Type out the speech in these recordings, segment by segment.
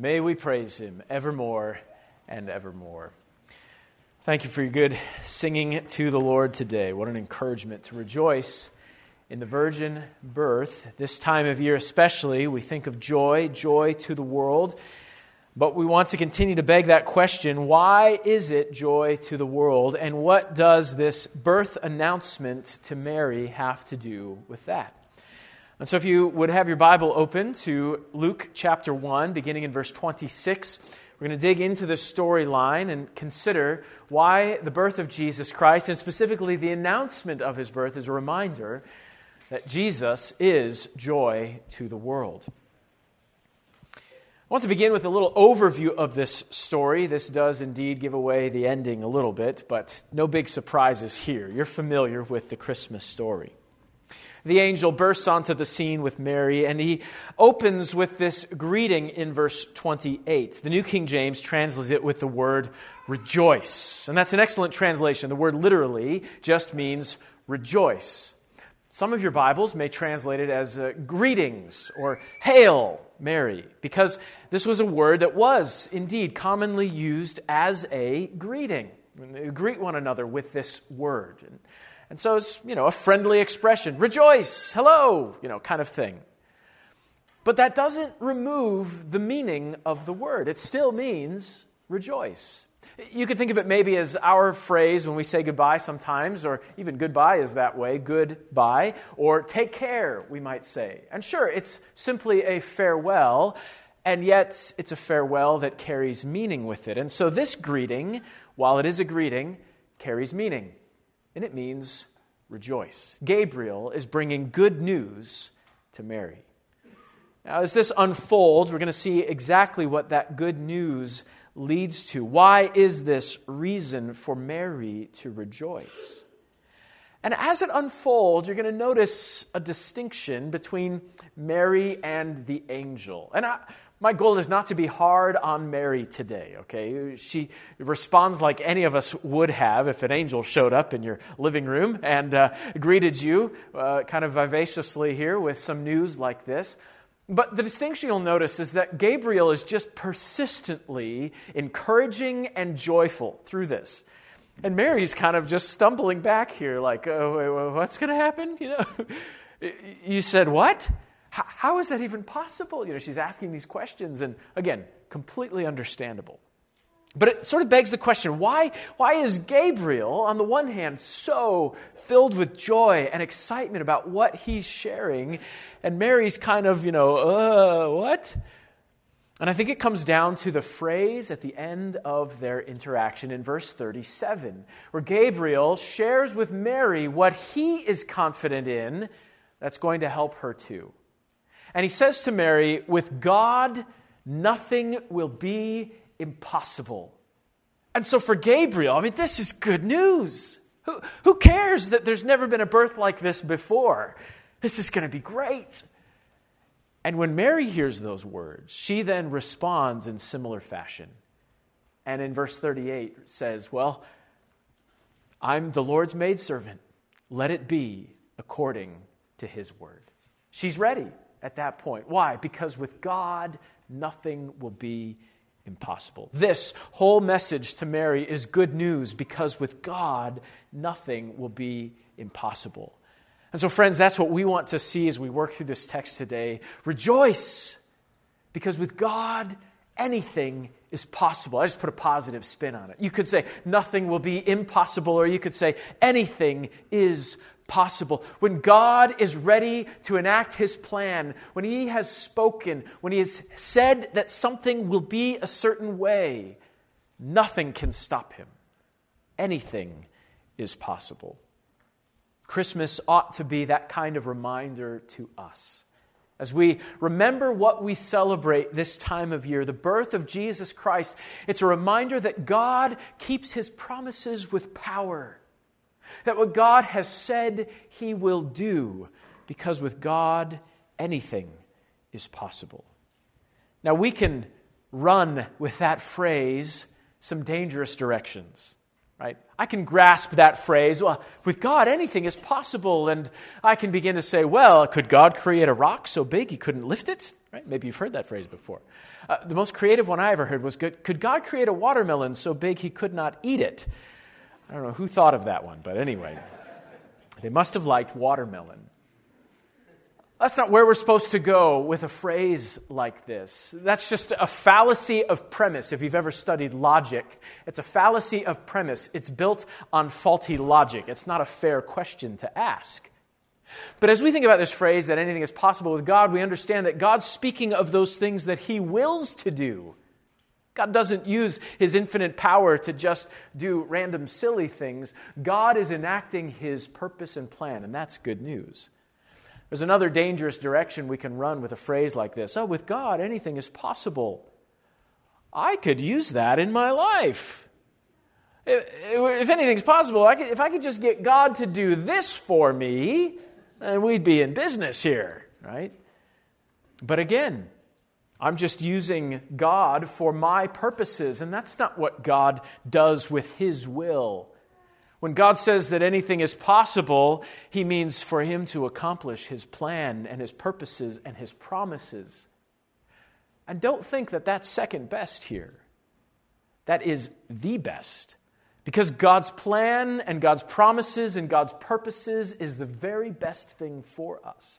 May we praise him evermore and evermore. Thank you for your good singing to the Lord today. What an encouragement to rejoice in the virgin birth. This time of year, especially, we think of joy, joy to the world. But we want to continue to beg that question why is it joy to the world? And what does this birth announcement to Mary have to do with that? And so, if you would have your Bible open to Luke chapter 1, beginning in verse 26, we're going to dig into this storyline and consider why the birth of Jesus Christ, and specifically the announcement of his birth, is a reminder that Jesus is joy to the world. I want to begin with a little overview of this story. This does indeed give away the ending a little bit, but no big surprises here. You're familiar with the Christmas story the angel bursts onto the scene with Mary, and he opens with this greeting in verse 28. The New King James translates it with the word rejoice. And that's an excellent translation. The word literally just means rejoice. Some of your Bibles may translate it as uh, greetings or hail Mary, because this was a word that was indeed commonly used as a greeting. Greet one another with this word. And so it's, you know, a friendly expression rejoice, hello, you know, kind of thing. But that doesn't remove the meaning of the word. It still means rejoice. You could think of it maybe as our phrase when we say goodbye sometimes, or even goodbye is that way, goodbye, or take care, we might say. And sure, it's simply a farewell, and yet it's a farewell that carries meaning with it. And so this greeting, while it is a greeting, carries meaning and it means rejoice. Gabriel is bringing good news to Mary. Now, as this unfolds, we're going to see exactly what that good news leads to. Why is this reason for Mary to rejoice? And as it unfolds, you're going to notice a distinction between Mary and the angel. And I, my goal is not to be hard on Mary today, okay? She responds like any of us would have if an angel showed up in your living room and uh, greeted you uh, kind of vivaciously here with some news like this. But the distinction you'll notice is that Gabriel is just persistently encouraging and joyful through this. And Mary's kind of just stumbling back here, like, oh, wait, wait, what's going to happen? You know, you said what? How, is that even possible? You know, she's asking these questions, and again, completely understandable. But it sort of begs the question why, why is Gabriel, on the one hand, so filled with joy and excitement about what he's sharing, and Mary's kind of, you know, uh, what? And I think it comes down to the phrase at the end of their interaction in verse 37, where Gabriel shares with Mary what he is confident in that's going to help her too. And he says to Mary, With God, nothing will be impossible. And so for Gabriel, I mean, this is good news. Who, who cares that there's never been a birth like this before? This is going to be great. And when Mary hears those words, she then responds in similar fashion. And in verse 38 says, Well, I'm the Lord's maidservant. Let it be according to his word. She's ready at that point. Why? Because with God, nothing will be impossible. This whole message to Mary is good news because with God, nothing will be impossible. And so, friends, that's what we want to see as we work through this text today. Rejoice because with God, anything is possible. I just put a positive spin on it. You could say nothing will be impossible, or you could say anything is possible. When God is ready to enact his plan, when he has spoken, when he has said that something will be a certain way, nothing can stop him. Anything is possible. Christmas ought to be that kind of reminder to us. As we remember what we celebrate this time of year, the birth of Jesus Christ, it's a reminder that God keeps his promises with power that what God has said he will do, because with God, anything is possible. Now, we can run with that phrase some dangerous directions, right? I can grasp that phrase, well, with God, anything is possible. And I can begin to say, well, could God create a rock so big he couldn't lift it? Right? Maybe you've heard that phrase before. Uh, the most creative one I ever heard was Could God create a watermelon so big he could not eat it? I don't know who thought of that one, but anyway, they must have liked watermelon. That's not where we're supposed to go with a phrase like this. That's just a fallacy of premise. If you've ever studied logic, it's a fallacy of premise. It's built on faulty logic. It's not a fair question to ask. But as we think about this phrase that anything is possible with God, we understand that God's speaking of those things that He wills to do. God doesn't use His infinite power to just do random silly things. God is enacting His purpose and plan, and that's good news. There's another dangerous direction we can run with a phrase like this Oh, with God, anything is possible. I could use that in my life. If anything's possible, I could, if I could just get God to do this for me, then we'd be in business here, right? But again, I'm just using God for my purposes, and that's not what God does with His will. When God says that anything is possible, He means for Him to accomplish His plan and His purposes and His promises. And don't think that that's second best here. That is the best. Because God's plan and God's promises and God's purposes is the very best thing for us.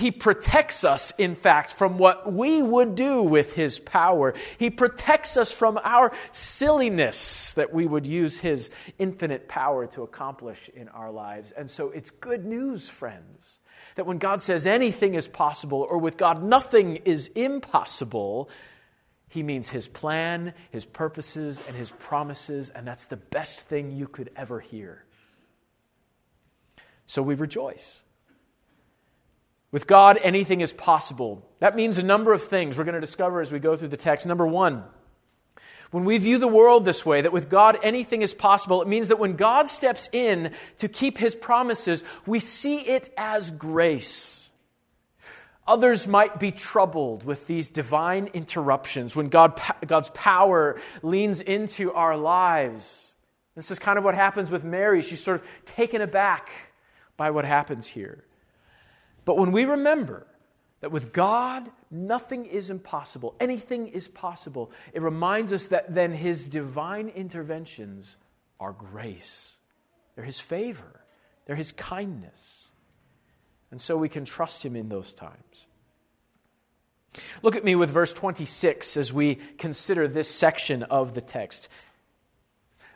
He protects us, in fact, from what we would do with His power. He protects us from our silliness that we would use His infinite power to accomplish in our lives. And so it's good news, friends, that when God says anything is possible, or with God nothing is impossible, he means his plan, his purposes, and his promises, and that's the best thing you could ever hear. So we rejoice. With God, anything is possible. That means a number of things we're going to discover as we go through the text. Number one, when we view the world this way, that with God anything is possible, it means that when God steps in to keep his promises, we see it as grace. Others might be troubled with these divine interruptions when God, God's power leans into our lives. This is kind of what happens with Mary. She's sort of taken aback by what happens here. But when we remember that with God, nothing is impossible, anything is possible, it reminds us that then His divine interventions are grace, they're His favor, they're His kindness. And so we can trust him in those times. Look at me with verse 26 as we consider this section of the text.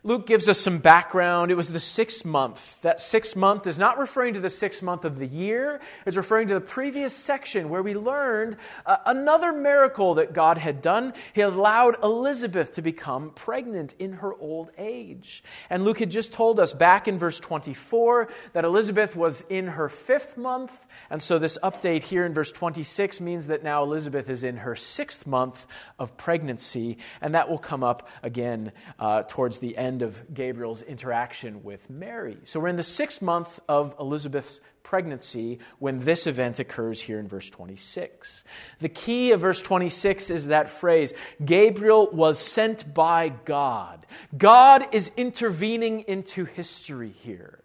Luke gives us some background. It was the sixth month. That sixth month is not referring to the sixth month of the year, it's referring to the previous section where we learned uh, another miracle that God had done. He allowed Elizabeth to become pregnant in her old age. And Luke had just told us back in verse 24 that Elizabeth was in her fifth month. And so this update here in verse 26 means that now Elizabeth is in her sixth month of pregnancy. And that will come up again uh, towards the end end of Gabriel's interaction with Mary. So we're in the sixth month of Elizabeth's pregnancy when this event occurs here in verse 26. The key of verse 26 is that phrase Gabriel was sent by God. God is intervening into history here.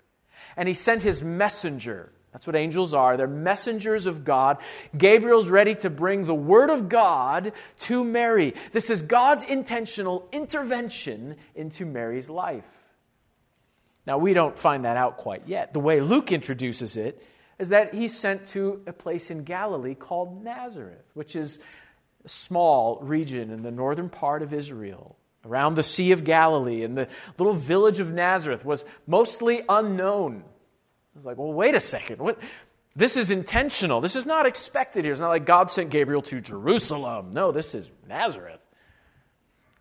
And he sent his messenger that's what angels are. They're messengers of God. Gabriel's ready to bring the word of God to Mary. This is God's intentional intervention into Mary's life. Now, we don't find that out quite yet. The way Luke introduces it is that he's sent to a place in Galilee called Nazareth, which is a small region in the northern part of Israel around the Sea of Galilee. And the little village of Nazareth was mostly unknown it's like, well, wait a second. What? This is intentional. This is not expected here. It's not like God sent Gabriel to Jerusalem. No, this is Nazareth.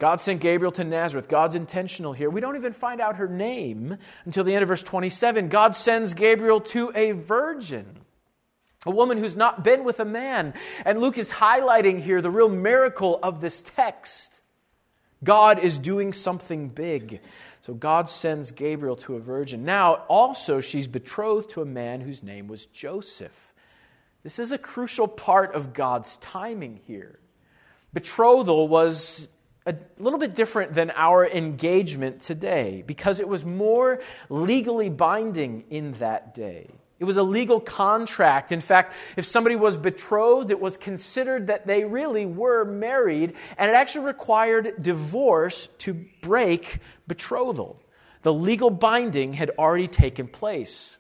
God sent Gabriel to Nazareth. God's intentional here. We don't even find out her name until the end of verse 27. God sends Gabriel to a virgin, a woman who's not been with a man. And Luke is highlighting here the real miracle of this text. God is doing something big. So God sends Gabriel to a virgin. Now, also, she's betrothed to a man whose name was Joseph. This is a crucial part of God's timing here. Betrothal was a little bit different than our engagement today because it was more legally binding in that day. It was a legal contract. In fact, if somebody was betrothed, it was considered that they really were married, and it actually required divorce to break betrothal. The legal binding had already taken place.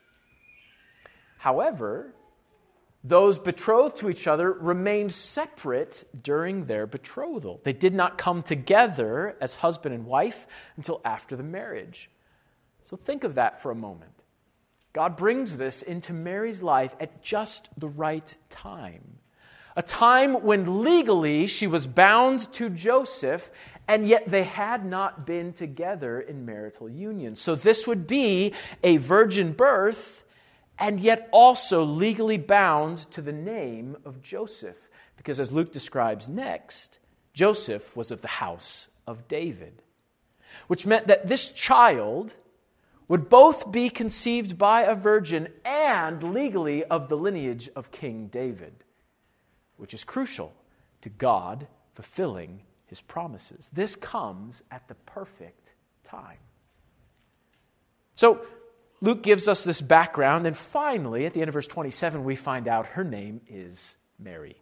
However, those betrothed to each other remained separate during their betrothal. They did not come together as husband and wife until after the marriage. So think of that for a moment. God brings this into Mary's life at just the right time. A time when legally she was bound to Joseph, and yet they had not been together in marital union. So this would be a virgin birth, and yet also legally bound to the name of Joseph. Because as Luke describes next, Joseph was of the house of David, which meant that this child would both be conceived by a virgin and legally of the lineage of King David, which is crucial to God fulfilling his promises. This comes at the perfect time. So, Luke gives us this background, and finally, at the end of verse 27, we find out her name is Mary.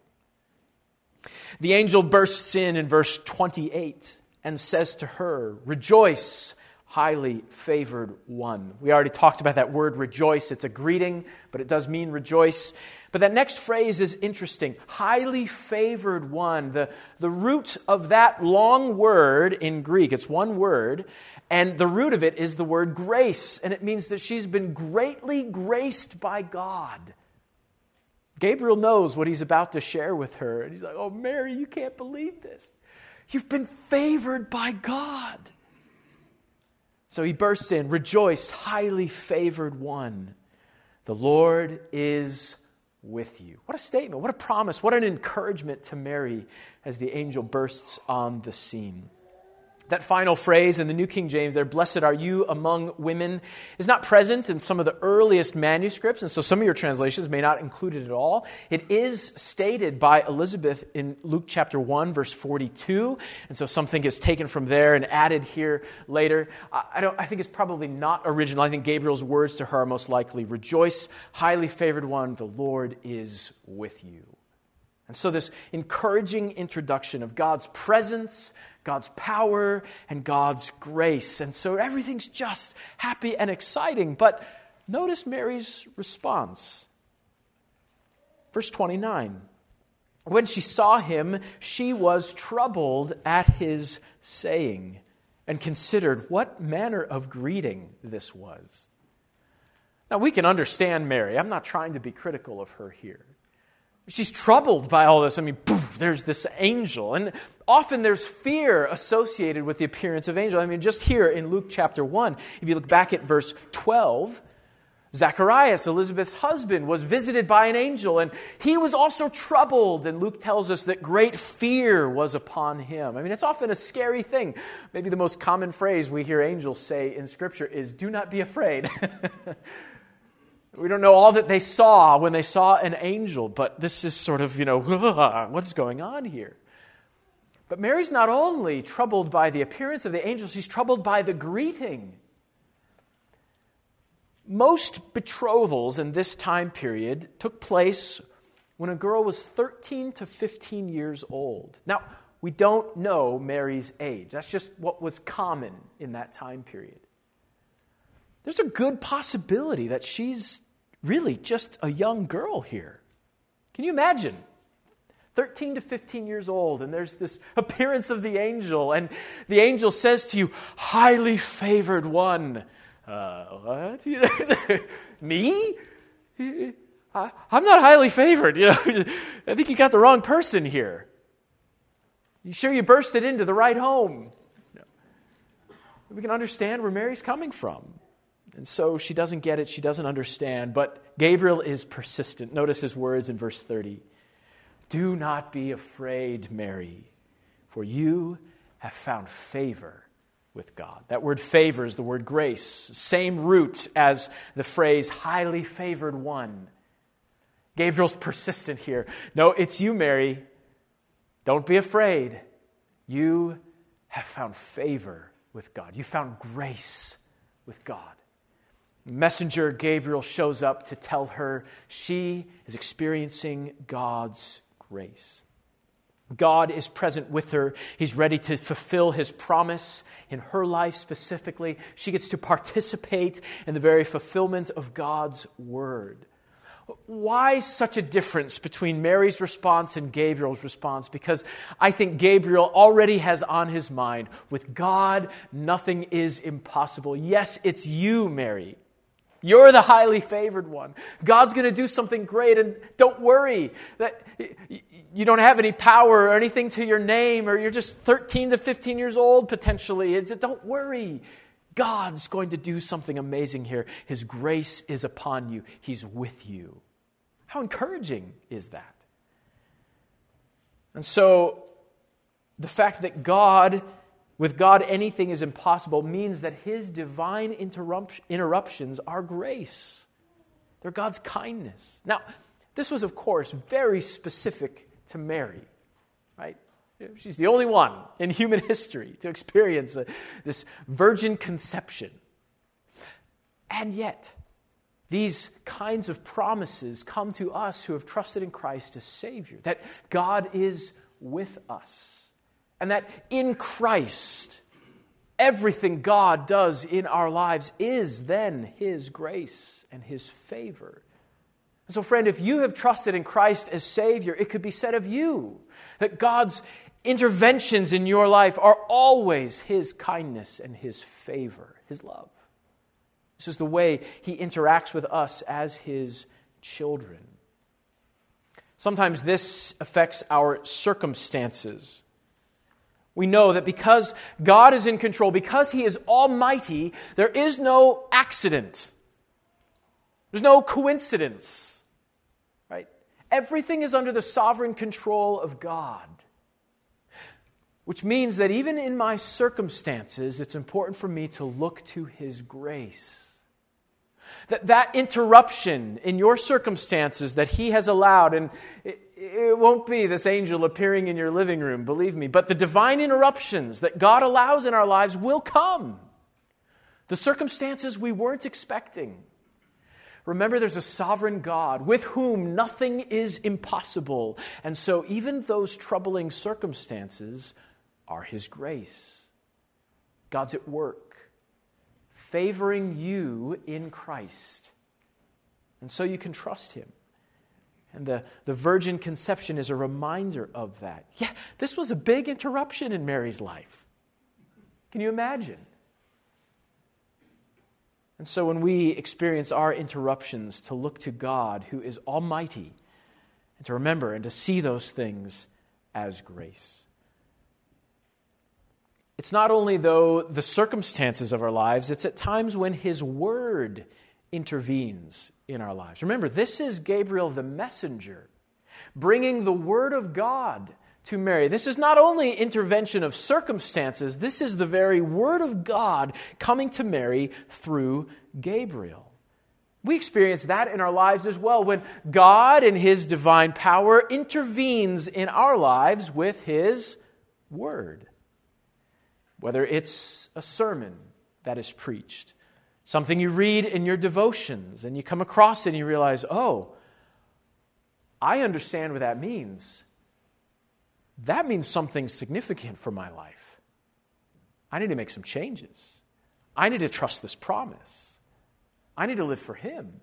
The angel bursts in in verse 28 and says to her, Rejoice highly favored one. We already talked about that word rejoice. It's a greeting, but it does mean rejoice. But that next phrase is interesting highly favored one. The, the root of that long word in Greek, it's one word, and the root of it is the word grace, and it means that she's been greatly graced by God. Gabriel knows what he's about to share with her, and he's like, Oh, Mary, you can't believe this. You've been favored by God. So he bursts in, Rejoice, highly favored one. The Lord is with you. What a statement, what a promise, what an encouragement to Mary as the angel bursts on the scene. That final phrase in the New King James there, blessed are you among women, is not present in some of the earliest manuscripts, and so some of your translations may not include it at all. It is stated by Elizabeth in Luke chapter 1, verse 42, and so something is taken from there and added here later. I, don't, I think it's probably not original. I think Gabriel's words to her are most likely Rejoice, highly favored one, the Lord is with you. And so, this encouraging introduction of God's presence, God's power, and God's grace. And so, everything's just happy and exciting. But notice Mary's response. Verse 29 When she saw him, she was troubled at his saying and considered what manner of greeting this was. Now, we can understand Mary. I'm not trying to be critical of her here. She's troubled by all this. I mean, poof, there's this angel. And often there's fear associated with the appearance of angel. I mean, just here in Luke chapter 1, if you look back at verse 12, Zacharias, Elizabeth's husband, was visited by an angel, and he was also troubled. And Luke tells us that great fear was upon him. I mean, it's often a scary thing. Maybe the most common phrase we hear angels say in Scripture is, Do not be afraid. We don't know all that they saw when they saw an angel, but this is sort of, you know, what's going on here? But Mary's not only troubled by the appearance of the angel, she's troubled by the greeting. Most betrothals in this time period took place when a girl was 13 to 15 years old. Now, we don't know Mary's age. That's just what was common in that time period. There's a good possibility that she's really just a young girl here. Can you imagine? 13 to 15 years old, and there's this appearance of the angel, and the angel says to you, Highly favored one. Uh, what? Me? I, am not highly favored. You know, I think you got the wrong person here. You sure you bursted into the right home? No. We can understand where Mary's coming from. And so she doesn't get it, she doesn't understand, but Gabriel is persistent. Notice his words in verse 30 Do not be afraid, Mary, for you have found favor with God. That word favor is the word grace, same root as the phrase highly favored one. Gabriel's persistent here. No, it's you, Mary. Don't be afraid. You have found favor with God. You found grace with God. Messenger Gabriel shows up to tell her she is experiencing God's grace. God is present with her. He's ready to fulfill his promise in her life specifically. She gets to participate in the very fulfillment of God's word. Why such a difference between Mary's response and Gabriel's response? Because I think Gabriel already has on his mind with God, nothing is impossible. Yes, it's you, Mary. You're the highly favored one. God's going to do something great, and don't worry that you don't have any power or anything to your name, or you're just 13 to 15 years old potentially. Don't worry. God's going to do something amazing here. His grace is upon you, He's with you. How encouraging is that? And so, the fact that God, with God, anything is impossible means that His divine interruptions are grace. They're God's kindness. Now, this was, of course, very specific to Mary, right? She's the only one in human history to experience a, this virgin conception. And yet, these kinds of promises come to us who have trusted in Christ as Savior, that God is with us, and that in Christ, everything God does in our lives is then His grace and His favor. And so, friend, if you have trusted in Christ as Savior, it could be said of you that God's interventions in your life are always His kindness and His favor, His love. This is the way He interacts with us as His children. Sometimes this affects our circumstances. We know that because God is in control, because He is almighty, there is no accident. There's no coincidence. Right? Everything is under the sovereign control of God. Which means that even in my circumstances, it's important for me to look to His grace. That that interruption in your circumstances that He has allowed, and it, it won't be this angel appearing in your living room, believe me, but the divine interruptions that God allows in our lives will come. The circumstances we weren't expecting. Remember, there's a sovereign God with whom nothing is impossible. And so, even those troubling circumstances are His grace. God's at work, favoring you in Christ. And so you can trust Him. And the, the virgin conception is a reminder of that. Yeah, this was a big interruption in Mary's life. Can you imagine? And so when we experience our interruptions, to look to God who is almighty, and to remember and to see those things as grace. It's not only, though, the circumstances of our lives, it's at times when His Word intervenes in our lives. Remember, this is Gabriel the messenger bringing the Word of God to Mary. This is not only intervention of circumstances, this is the very Word of God coming to Mary through Gabriel. We experience that in our lives as well when God, in His divine power, intervenes in our lives with His Word whether it's a sermon that is preached, something you read in your devotions, and you come across it and you realize, oh, I understand what that means. That means something significant for my life. I need to make some changes. I need to trust this promise. I need to live for Him.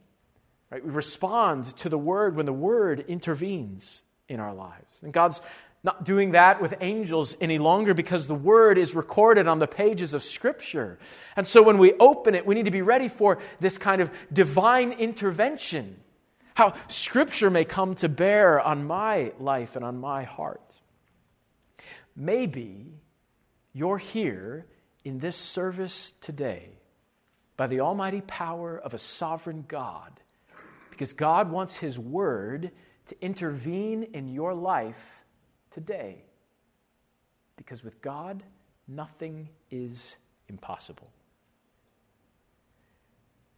Right? We respond to the Word when the Word intervenes in our lives. And God's not doing that with angels any longer because the word is recorded on the pages of Scripture. And so when we open it, we need to be ready for this kind of divine intervention. How Scripture may come to bear on my life and on my heart. Maybe you're here in this service today by the almighty power of a sovereign God because God wants His Word to intervene in your life today. Because with God, nothing is impossible.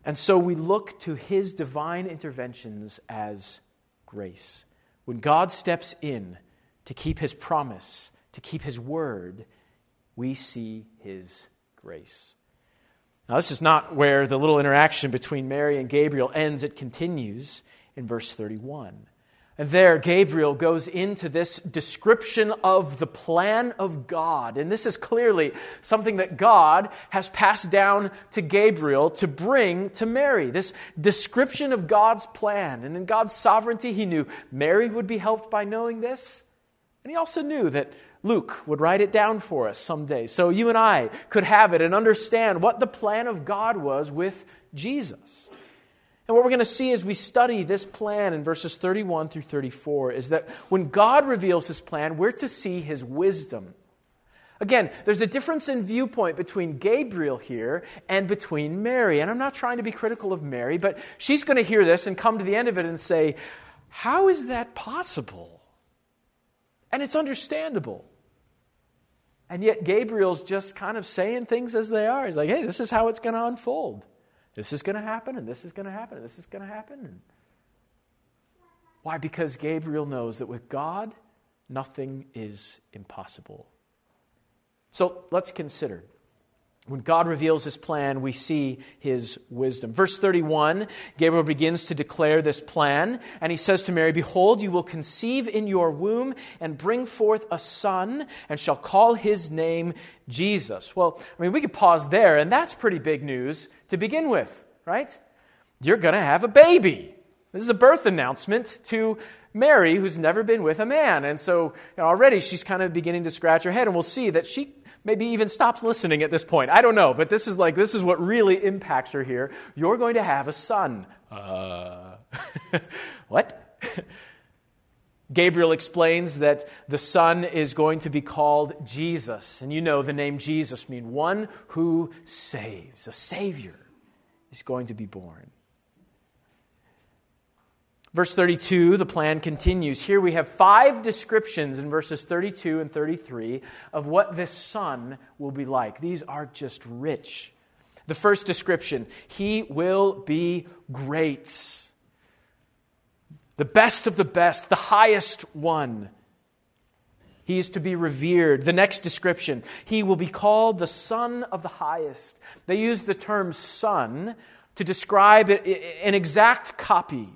And so we look to his divine interventions as grace. When God steps in to keep his promise, to keep his word, we see his grace. Now, this is not where the little interaction between Mary and Gabriel ends, it continues in verse 31. And there, Gabriel goes into this description of the plan of God. And this is clearly something that God has passed down to Gabriel to bring to Mary. This description of God's plan. And in God's sovereignty, he knew Mary would be helped by knowing this. And he also knew that Luke would write it down for us someday. So you and I could have it and understand what the plan of God was with Jesus. And what we're going to see as we study this plan in verses 31 through 34 is that when God reveals his plan, we're to see his wisdom. Again, there's a difference in viewpoint between Gabriel here and between Mary. And I'm not trying to be critical of Mary, but she's going to hear this and come to the end of it and say, How is that possible? And it's understandable. And yet, Gabriel's just kind of saying things as they are. He's like, Hey, this is how it's going to unfold. This is going to happen, and this is going to happen, and this is going to happen. Why? Because Gabriel knows that with God, nothing is impossible. So let's consider. When God reveals his plan, we see his wisdom. Verse 31, Gabriel begins to declare this plan, and he says to Mary, Behold, you will conceive in your womb and bring forth a son, and shall call his name Jesus. Well, I mean, we could pause there, and that's pretty big news to begin with, right? You're going to have a baby. This is a birth announcement to Mary, who's never been with a man. And so you know, already she's kind of beginning to scratch her head, and we'll see that she maybe even stops listening at this point. I don't know, but this is like, this is what really impacts her here. You're going to have a son. Uh, what? Gabriel explains that the son is going to be called Jesus. And you know the name Jesus means one who saves. A savior is going to be born. Verse 32, the plan continues. Here we have five descriptions in verses 32 and 33 of what this son will be like. These are just rich. The first description, he will be great. The best of the best, the highest one. He is to be revered. The next description, he will be called the Son of the Highest. They use the term son to describe an exact copy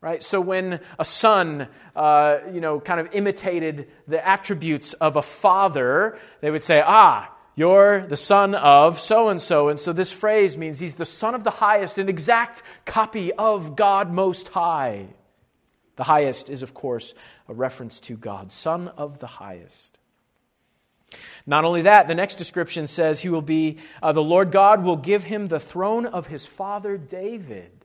right? So when a son, uh, you know, kind of imitated the attributes of a father, they would say, ah, you're the son of so and so. And so this phrase means he's the son of the highest, an exact copy of God Most High. The highest is, of course, a reference to God, son of the highest. Not only that, the next description says he will be, uh, the Lord God will give him the throne of his father David.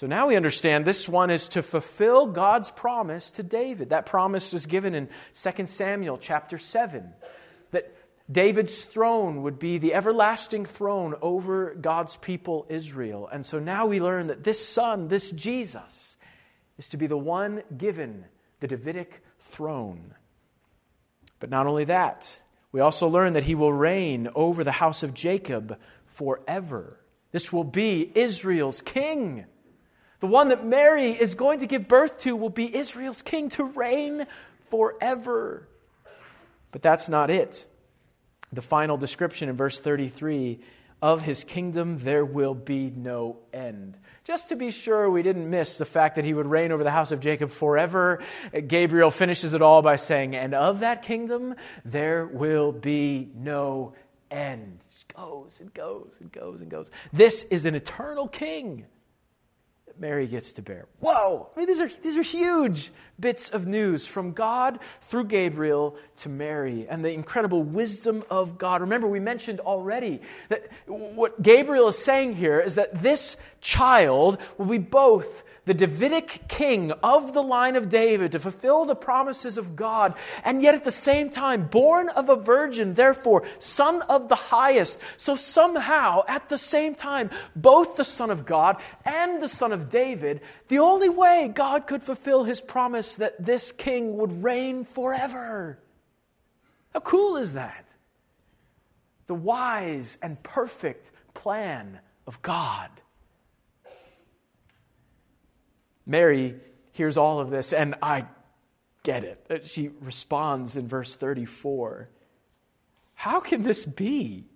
So now we understand this one is to fulfill God's promise to David. That promise is given in 2 Samuel chapter 7 that David's throne would be the everlasting throne over God's people Israel. And so now we learn that this son, this Jesus, is to be the one given the Davidic throne. But not only that, we also learn that he will reign over the house of Jacob forever. This will be Israel's king. The one that Mary is going to give birth to will be Israel's king to reign forever. But that's not it. The final description in verse 33 of his kingdom there will be no end. Just to be sure we didn't miss the fact that he would reign over the house of Jacob forever, Gabriel finishes it all by saying, And of that kingdom there will be no end. It goes and goes and goes and goes. This is an eternal king. Mary gets to bear. Whoa! I mean, these are, these are huge bits of news from God through Gabriel to Mary and the incredible wisdom of God. Remember, we mentioned already that what Gabriel is saying here is that this child will be both the Davidic king of the line of David to fulfill the promises of God, and yet at the same time, born of a virgin, therefore, son of the highest. So somehow, at the same time, both the Son of God and the Son of David, the only way God could fulfill his promise that this king would reign forever. How cool is that? The wise and perfect plan of God. Mary hears all of this, and I get it. Uh, she responds in verse 34 How can this be?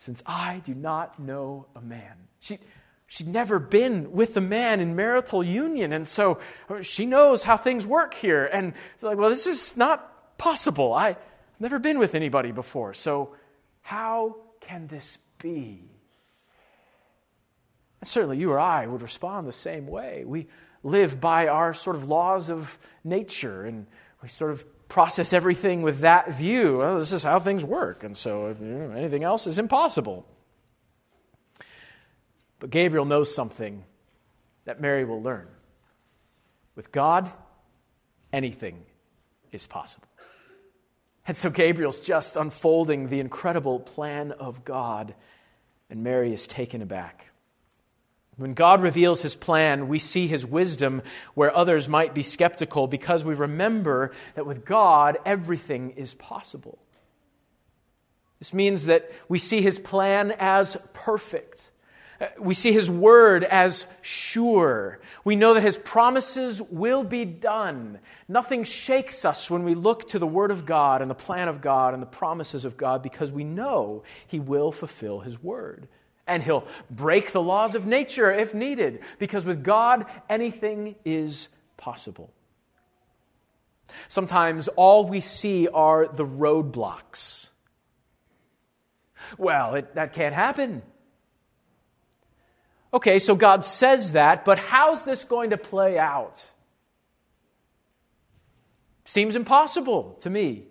since I do not know a man. She, she'd never been with a man in marital union, and so uh, she knows how things work here. And it's like, well, this is not possible. I've never been with anybody before, so how can this be? Certainly you or I would respond the same way. We live by our sort of laws of nature, and we sort of process everything with that view. Well, this is how things work, and so you know, anything else is impossible. But Gabriel knows something that Mary will learn. With God, anything is possible. And so Gabriel's just unfolding the incredible plan of God, and Mary is taken aback. When God reveals his plan, we see his wisdom where others might be skeptical because we remember that with God, everything is possible. This means that we see his plan as perfect. We see his word as sure. We know that his promises will be done. Nothing shakes us when we look to the word of God and the plan of God and the promises of God because we know he will fulfill his word and he'll break the laws of nature if needed, because with God, anything is possible. Sometimes all we see are the roadblocks. Well, it, that can't happen. Okay, so God says that, but how's this going to play out? Seems impossible to me.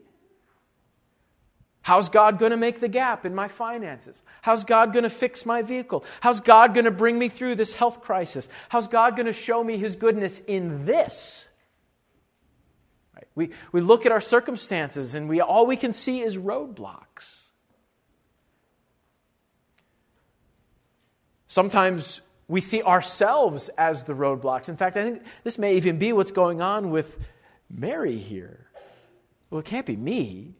How's God going to make the gap in my finances? How's God going to fix my vehicle? How's God going to bring me through this health crisis? How's God going to show me his goodness in this? Right? We, we look at our circumstances and we, all we can see is roadblocks. Sometimes we see ourselves as the roadblocks. In fact, I think this may even be what's going on with Mary here. Well, it can't be me.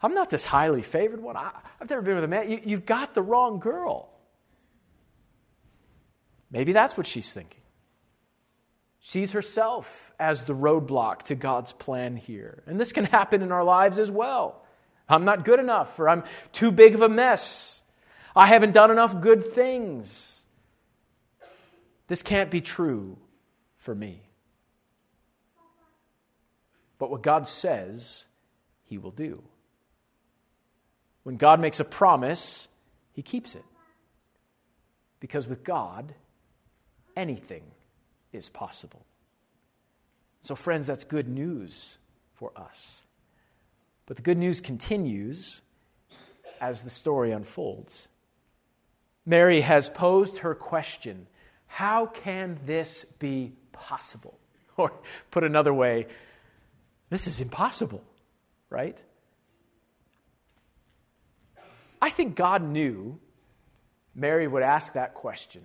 I'm not this highly favored one. I, have never been with a man. You, you've got the wrong girl. Maybe that's what she's thinking. Sees herself as the roadblock to God's plan here. And this can happen in our lives as well. I'm not good enough, or I'm too big of a mess. I haven't done enough good things. This can't be true for me. But what God says, He will do. When God makes a promise, he keeps it. Because with God, anything is possible. So, friends, that's good news for us. But the good news continues as the story unfolds. Mary has posed her question How can this be possible? Or, put another way, this is impossible, right? I think God knew Mary would ask that question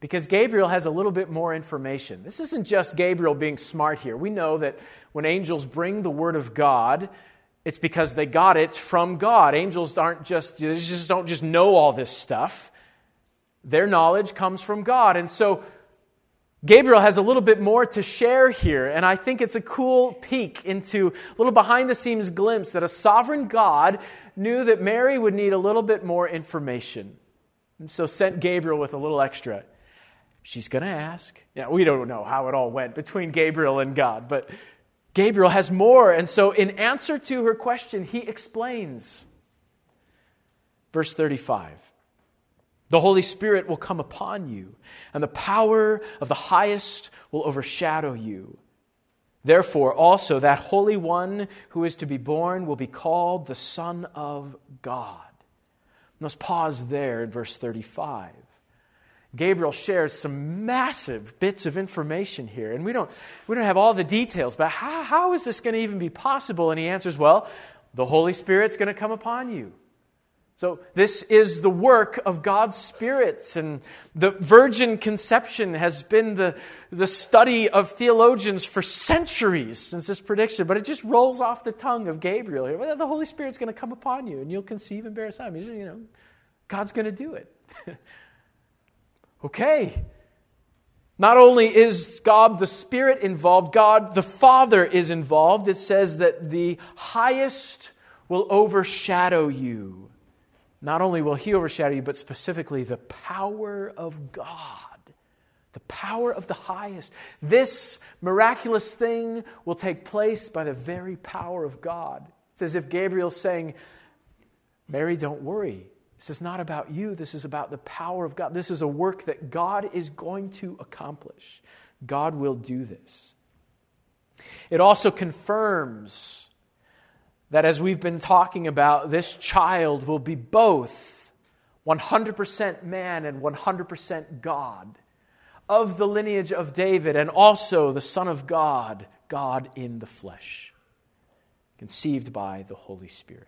because Gabriel has a little bit more information. This isn't just Gabriel being smart here. We know that when angels bring the word of God, it's because they got it from God. Angels aren't just, they just don't just know all this stuff. Their knowledge comes from God. And so Gabriel has a little bit more to share here, and I think it's a cool peek into a little behind the scenes glimpse that a sovereign God knew that Mary would need a little bit more information. And so sent Gabriel with a little extra. She's going to ask. Yeah, we don't know how it all went between Gabriel and God, but Gabriel has more. And so, in answer to her question, he explains. Verse 35 the Holy Spirit will come upon you, and the power of the highest will overshadow you. Therefore, also, that Holy One who is to be born will be called the Son of God. Let's pause there in verse 35. Gabriel shares some massive bits of information here, and we don't, we don't have all the details, but how, how is this going to even be possible? And he answers, Well, the Holy Spirit's going to come upon you. So, this is the work of God's spirits. And the virgin conception has been the, the study of theologians for centuries since this prediction, but it just rolls off the tongue of Gabriel. Well, the Holy Spirit's going to come upon you, and you'll conceive and bear a son. You know, God's going to do it. okay. Not only is God the Spirit involved, God the Father is involved. It says that the highest will overshadow you. Not only will He overshadow you, but specifically the power of God, the power of the highest. This miraculous thing will take place by the very power of God. It's as if Gabriel's saying, Mary, don't worry. This is not about you. This is about the power of God. This is a work that God is going to accomplish. God will do this. It also confirms that as we've been talking about, this child will be both 100% man and 100% God, of the lineage of David, and also the Son of God, God in the flesh, conceived by the Holy Spirit.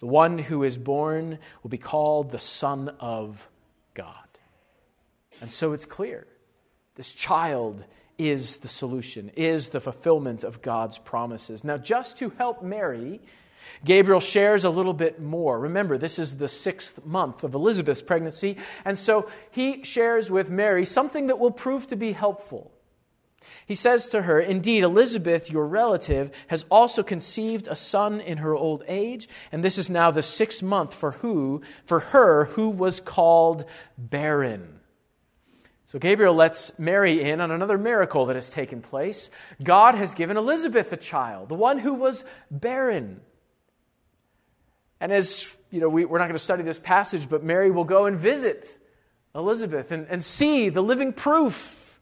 The one who is born will be called the Son of God. And so it's clear this child is the solution, is the fulfillment of God's promises. Now, just to help Mary, Gabriel shares a little bit more. Remember, this is the sixth month of Elizabeth's pregnancy, and so he shares with Mary something that will prove to be helpful. He says to her, Indeed, Elizabeth, your relative, has also conceived a son in her old age, and this is now the sixth month for who, for her who was called barren. So Gabriel lets Mary in on another miracle that has taken place. God has given Elizabeth a child, the one who was barren. And as you know, we, are not going to study this passage, but Mary will go and visit Elizabeth and, and see the living proof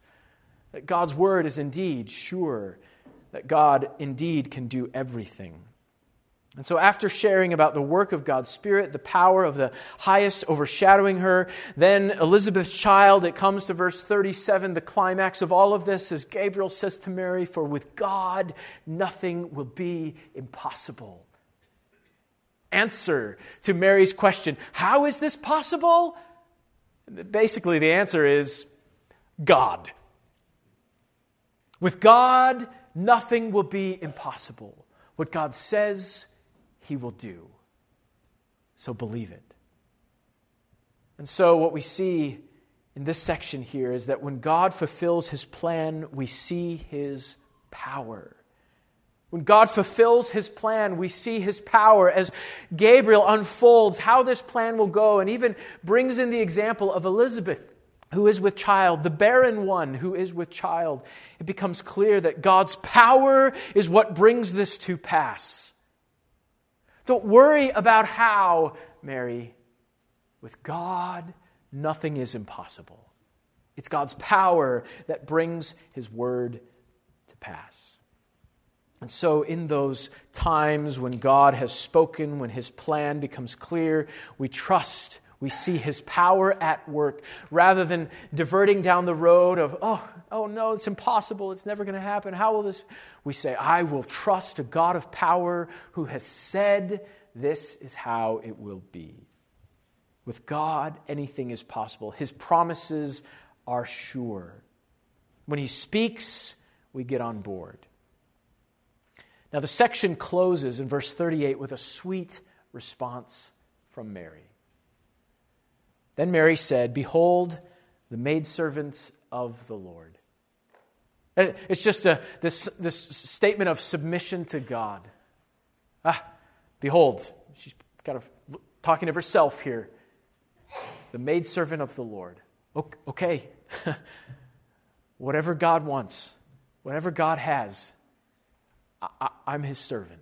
that God's word is indeed sure, that God indeed can do everything. And so, after sharing about the work of God's Spirit, the power of the highest overshadowing her, then Elizabeth's child, it comes to verse 37, the climax of all of this, as Gabriel says to Mary, For with God nothing will be impossible. Answer to Mary's question, How is this possible? Basically, the answer is God. With God, nothing will be impossible. What God says, he will do. So believe it. And so, what we see in this section here is that when God fulfills his plan, we see his power. When God fulfills his plan, we see his power as Gabriel unfolds how this plan will go and even brings in the example of Elizabeth, who is with child, the barren one who is with child. It becomes clear that God's power is what brings this to pass. Don't worry about how, Mary. With God, nothing is impossible. It's God's power that brings His word to pass. And so, in those times when God has spoken, when His plan becomes clear, we trust we see his power at work rather than diverting down the road of, oh, oh no, it's impossible. It's never going to happen. How will this? We say, I will trust a God of power who has said this is how it will be. With God, anything is possible. His promises are sure. When he speaks, we get on board. Now, the section closes in verse 38 with a sweet response from Mary. Then Mary said, Behold, the maidservant of the Lord. Uh, it's just a, this, this statement of submission to God. Ah, behold, she's kind of talking of herself here, the maidservant of the Lord. Okay, whatever God wants, whatever God has, I, I'm his servant.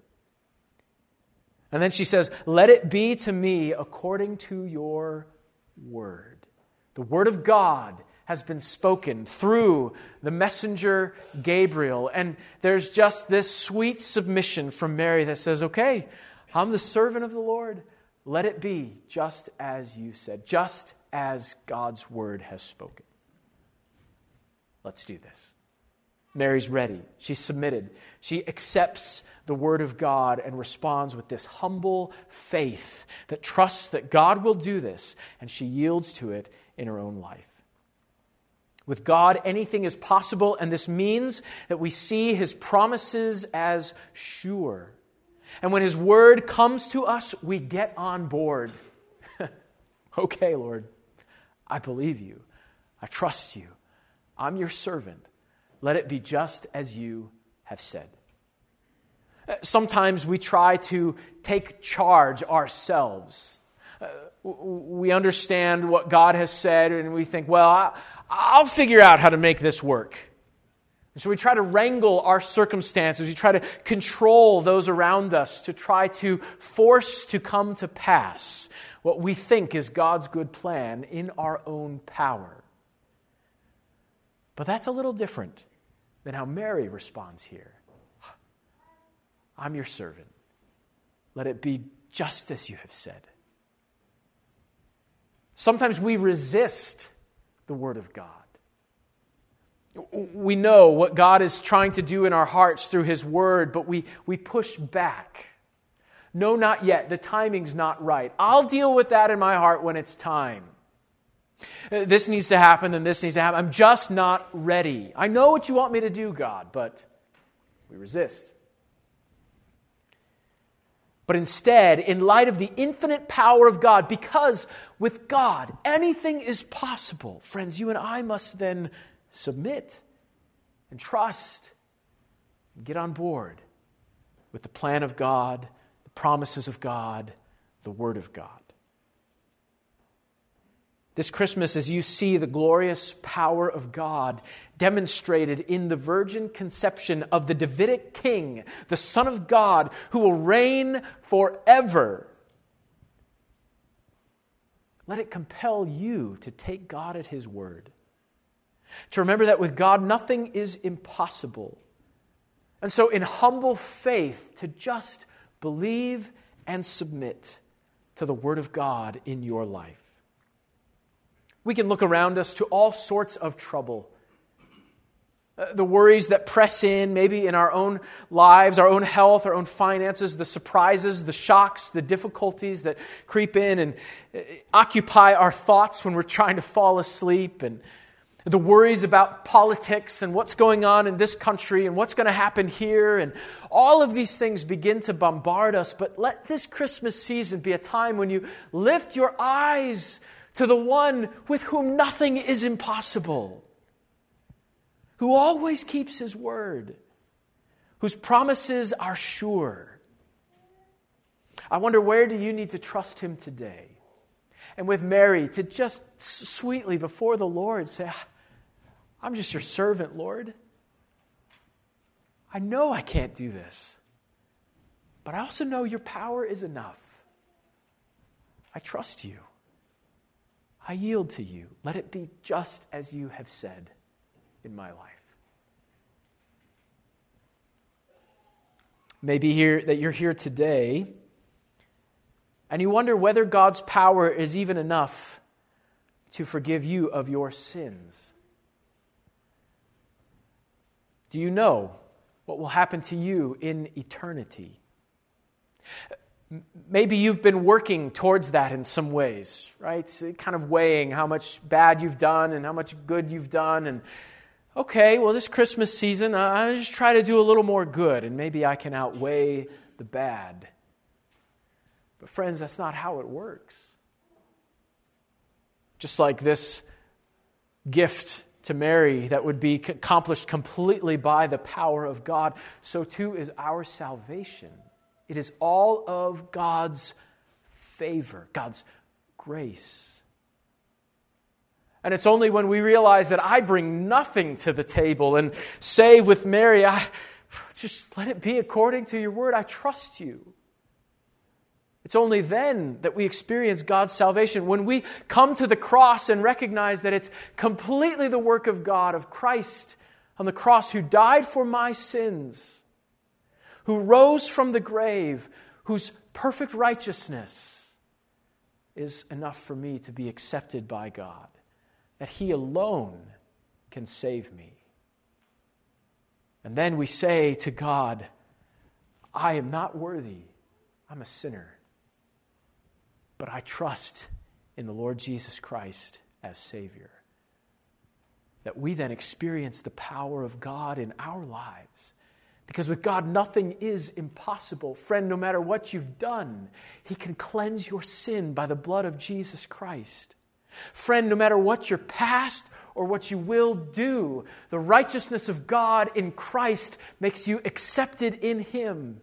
And then she says, Let it be to me according to your word. The word of God has been spoken through the messenger Gabriel. And there's just this sweet submission from Mary that says, Okay, I'm the servant of the Lord. Let it be just as you said, just as God's word has spoken. Let's do this. Mary's ready. She's submitted. She accepts the word of God and responds with this humble faith that trusts that God will do this, and she yields to it in her own life. With God, anything is possible, and this means that we see his promises as sure. And when his word comes to us, we get on board. okay, Lord, I believe you. I trust you. I'm your servant. Let it be just as you have said. Sometimes we try to take charge ourselves. Uh, we understand what God has said and we think, well, I'll figure out how to make this work. So we try to wrangle our circumstances. We try to control those around us to try to force to come to pass what we think is God's good plan in our own power. But that's a little different than how Mary responds here. I'm your servant. Let it be just as you have said. Sometimes we resist the Word of God. We know what God is trying to do in our hearts through His Word, but we, we push back. No, not yet. The timing's not right. I'll deal with that in my heart when it's time. Uh, this needs to happen and this needs to happen. I'm just not ready. I know what you want me to do, God, but we resist. But instead, in light of the infinite power of God, because with God anything is possible, friends, you and I must then submit and trust and get on board with the plan of God, the promises of God, the Word of God. This Christmas, as you see the glorious power of God demonstrated in the virgin conception of the Davidic king, the Son of God, who will reign forever, let it compel you to take God at His word. To remember that with God, nothing is impossible. And so, in humble faith, to just believe and submit to the Word of God in your life. We can look around us to all sorts of trouble. Uh, the worries that press in, maybe in our own lives, our own health, our own finances, the surprises, the shocks, the difficulties that creep in and uh, occupy our thoughts when we're trying to fall asleep, and the worries about politics and what's going on in this country and what's going to happen here, and all of these things begin to bombard us. But let this Christmas season be a time when you lift your eyes to the one with whom nothing is impossible, who always keeps his word, whose promises are sure. I wonder where do you need to trust him today? And with Mary, to just sweetly before the Lord say, ah, I'm just your servant, Lord. I know I can't do this, but I also know your power is enough. I trust you. I yield to you. Let it be just as you have said in my life. Maybe here that you're here today and you wonder whether God's power is even enough to forgive you of your sins. Do you know what will happen to you in eternity? Maybe you've been working towards that in some ways, right? kind of weighing how much bad you've done and how much good you've done. And okay, well, this Christmas season, I just try to do a little more good and maybe I can outweigh the bad. But, friends, that's not how it works. Just like this gift to Mary that would be accomplished completely by the power of God, so too is our salvation. It is all of God's favor, God's grace. And it's only when we realize that I bring nothing to the table and say with Mary, I, just let it be according to your word. I trust you. It's only then that we experience God's salvation. When we come to the cross and recognize that it's completely the work of God, of Christ on the cross who died for my sins who rose from the grave, whose perfect righteousness is enough for me to be accepted by God, that He alone can save me. And then we say to God, I am not worthy, I'm a sinner, but I trust in the Lord Jesus Christ as Savior. That we then experience the power of God in our lives because with God, nothing is impossible. Friend, no matter what you've done, He can cleanse your sin by the blood of Jesus Christ. Friend, no matter what your past or what you will do, the righteousness of God in Christ makes you accepted in Him.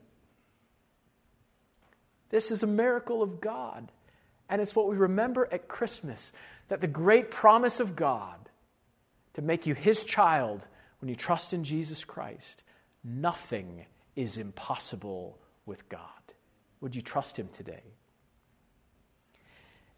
This is a miracle of God. And it's what we remember at Christmas that the great promise of God to make you his child when you trust in Jesus Christ, nothing is impossible with God. Would you trust him today?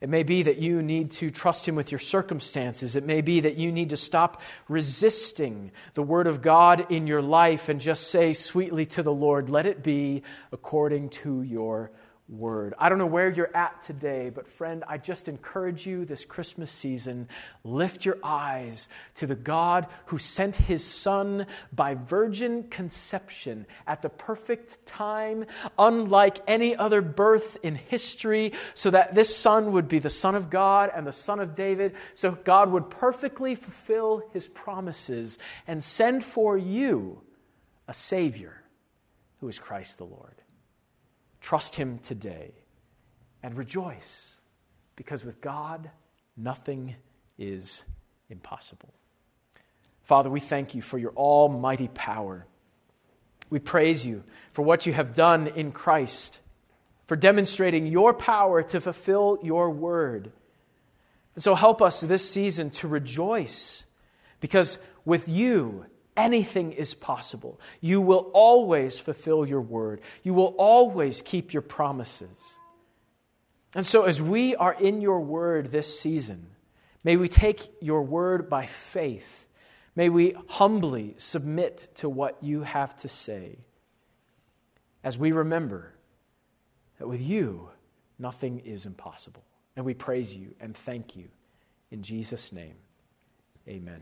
It may be that you need to trust Him with your circumstances. It may be that you need to stop resisting the Word of God in your life and just say sweetly to the Lord, Let it be according to your word. I don't know where you're at today, but friend, I just encourage you this Christmas season lift your eyes to the God who sent his son by virgin conception at the perfect time, unlike any other birth in history, so that this son would be the son of God and the son of David, so God would perfectly fulfill his promises and send for you a savior who is Christ the Lord. Trust Him today and rejoice because with God, nothing is impossible. Father, we thank you for your almighty power. We praise you for what you have done in Christ, for demonstrating your power to fulfill your word. And so help us this season to rejoice because with you, anything is possible. You will always fulfill your word, you will always keep your promises. And so, as we are in your word this season, may we take your word by faith. May we humbly submit to what you have to say as we remember that with you, nothing is impossible. And we praise you and thank you. In Jesus' name, amen.